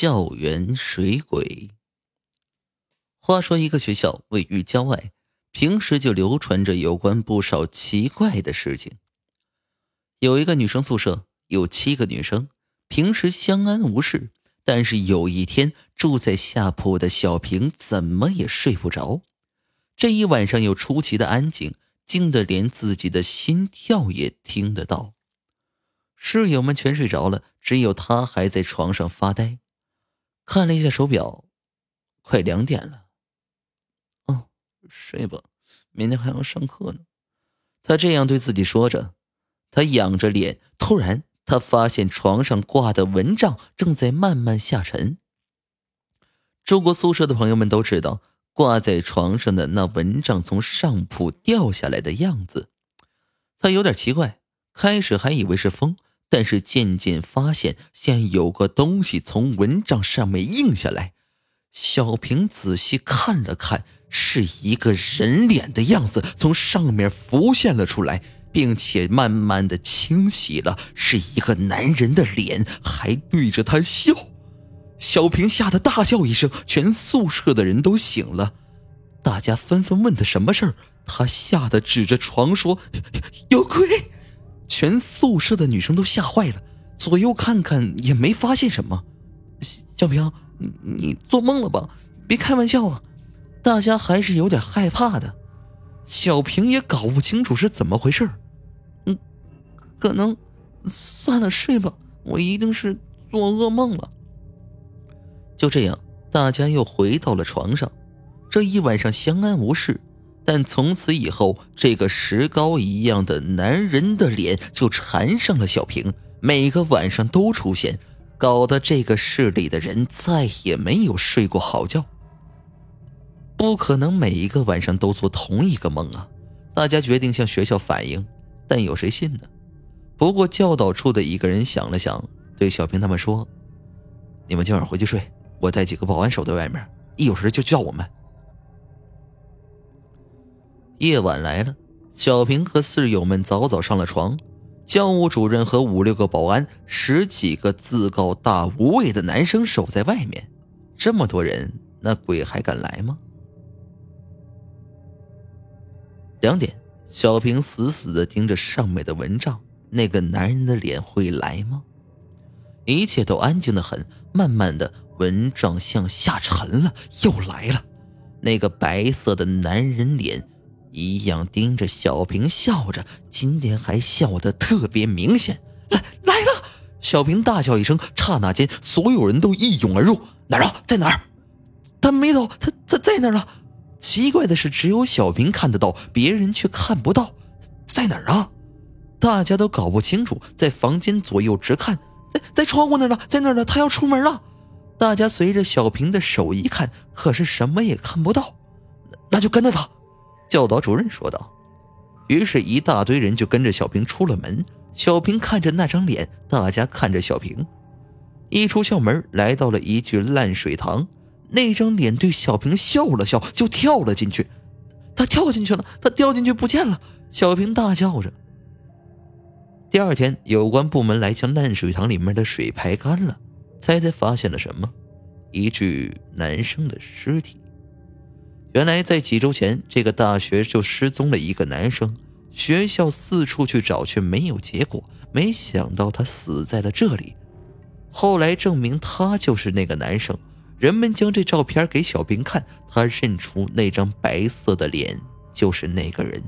校园水鬼。话说，一个学校位于郊外，平时就流传着有关不少奇怪的事情。有一个女生宿舍，有七个女生，平时相安无事。但是有一天，住在下铺的小平怎么也睡不着，这一晚上又出奇的安静，静的连自己的心跳也听得到。室友们全睡着了，只有他还在床上发呆。看了一下手表，快两点了。哦，睡吧，明天还要上课呢。他这样对自己说着。他仰着脸，突然他发现床上挂的蚊帐正在慢慢下沉。住过宿舍的朋友们都知道，挂在床上的那蚊帐从上铺掉下来的样子。他有点奇怪，开始还以为是风。但是渐渐发现，像有个东西从蚊帐上面映下来。小平仔细看了看，是一个人脸的样子从上面浮现了出来，并且慢慢的清晰了，是一个男人的脸，还对着他笑。小平吓得大叫一声，全宿舍的人都醒了，大家纷纷问他什么事儿，他吓得指着床说：“有鬼。”全宿舍的女生都吓坏了，左右看看也没发现什么。小平，你你做梦了吧？别开玩笑啊！大家还是有点害怕的。小平也搞不清楚是怎么回事嗯，可能算了，睡吧。我一定是做噩梦了。就这样，大家又回到了床上。这一晚上相安无事。但从此以后，这个石膏一样的男人的脸就缠上了小平，每个晚上都出现，搞得这个市里的人再也没有睡过好觉。不可能每一个晚上都做同一个梦啊！大家决定向学校反映，但有谁信呢？不过教导处的一个人想了想，对小平他们说：“你们今晚回去睡，我带几个保安守在外面，一有事就叫我们。”夜晚来了，小平和室友们早早上了床。教务主任和五六个保安，十几个自告大无畏的男生守在外面。这么多人，那鬼还敢来吗？两点，小平死死的盯着上面的蚊帐，那个男人的脸会来吗？一切都安静的很。慢慢的，蚊帐向下沉了，又来了，那个白色的男人脸。一样盯着小平笑着，今天还笑得特别明显。来来了！小平大叫一声，刹那间，所有人都一涌而入。哪儿啊？在哪儿？他没走，他他在那儿呢？奇怪的是，只有小平看得到，别人却看不到。在哪儿啊？大家都搞不清楚，在房间左右直看，在在窗户那儿呢，在那儿呢。他要出门了。大家随着小平的手一看，可是什么也看不到。那就跟着他。教导主任说道。于是，一大堆人就跟着小平出了门。小平看着那张脸，大家看着小平。一出校门，来到了一具烂水塘。那张脸对小平笑了笑，就跳了进去。他跳进去了，他掉进去不见了。小平大叫着。第二天，有关部门来将烂水塘里面的水排干了。猜猜发现了什么？一具男生的尸体。原来在几周前，这个大学就失踪了一个男生，学校四处去找，却没有结果。没想到他死在了这里。后来证明他就是那个男生，人们将这照片给小兵看，他认出那张白色的脸就是那个人。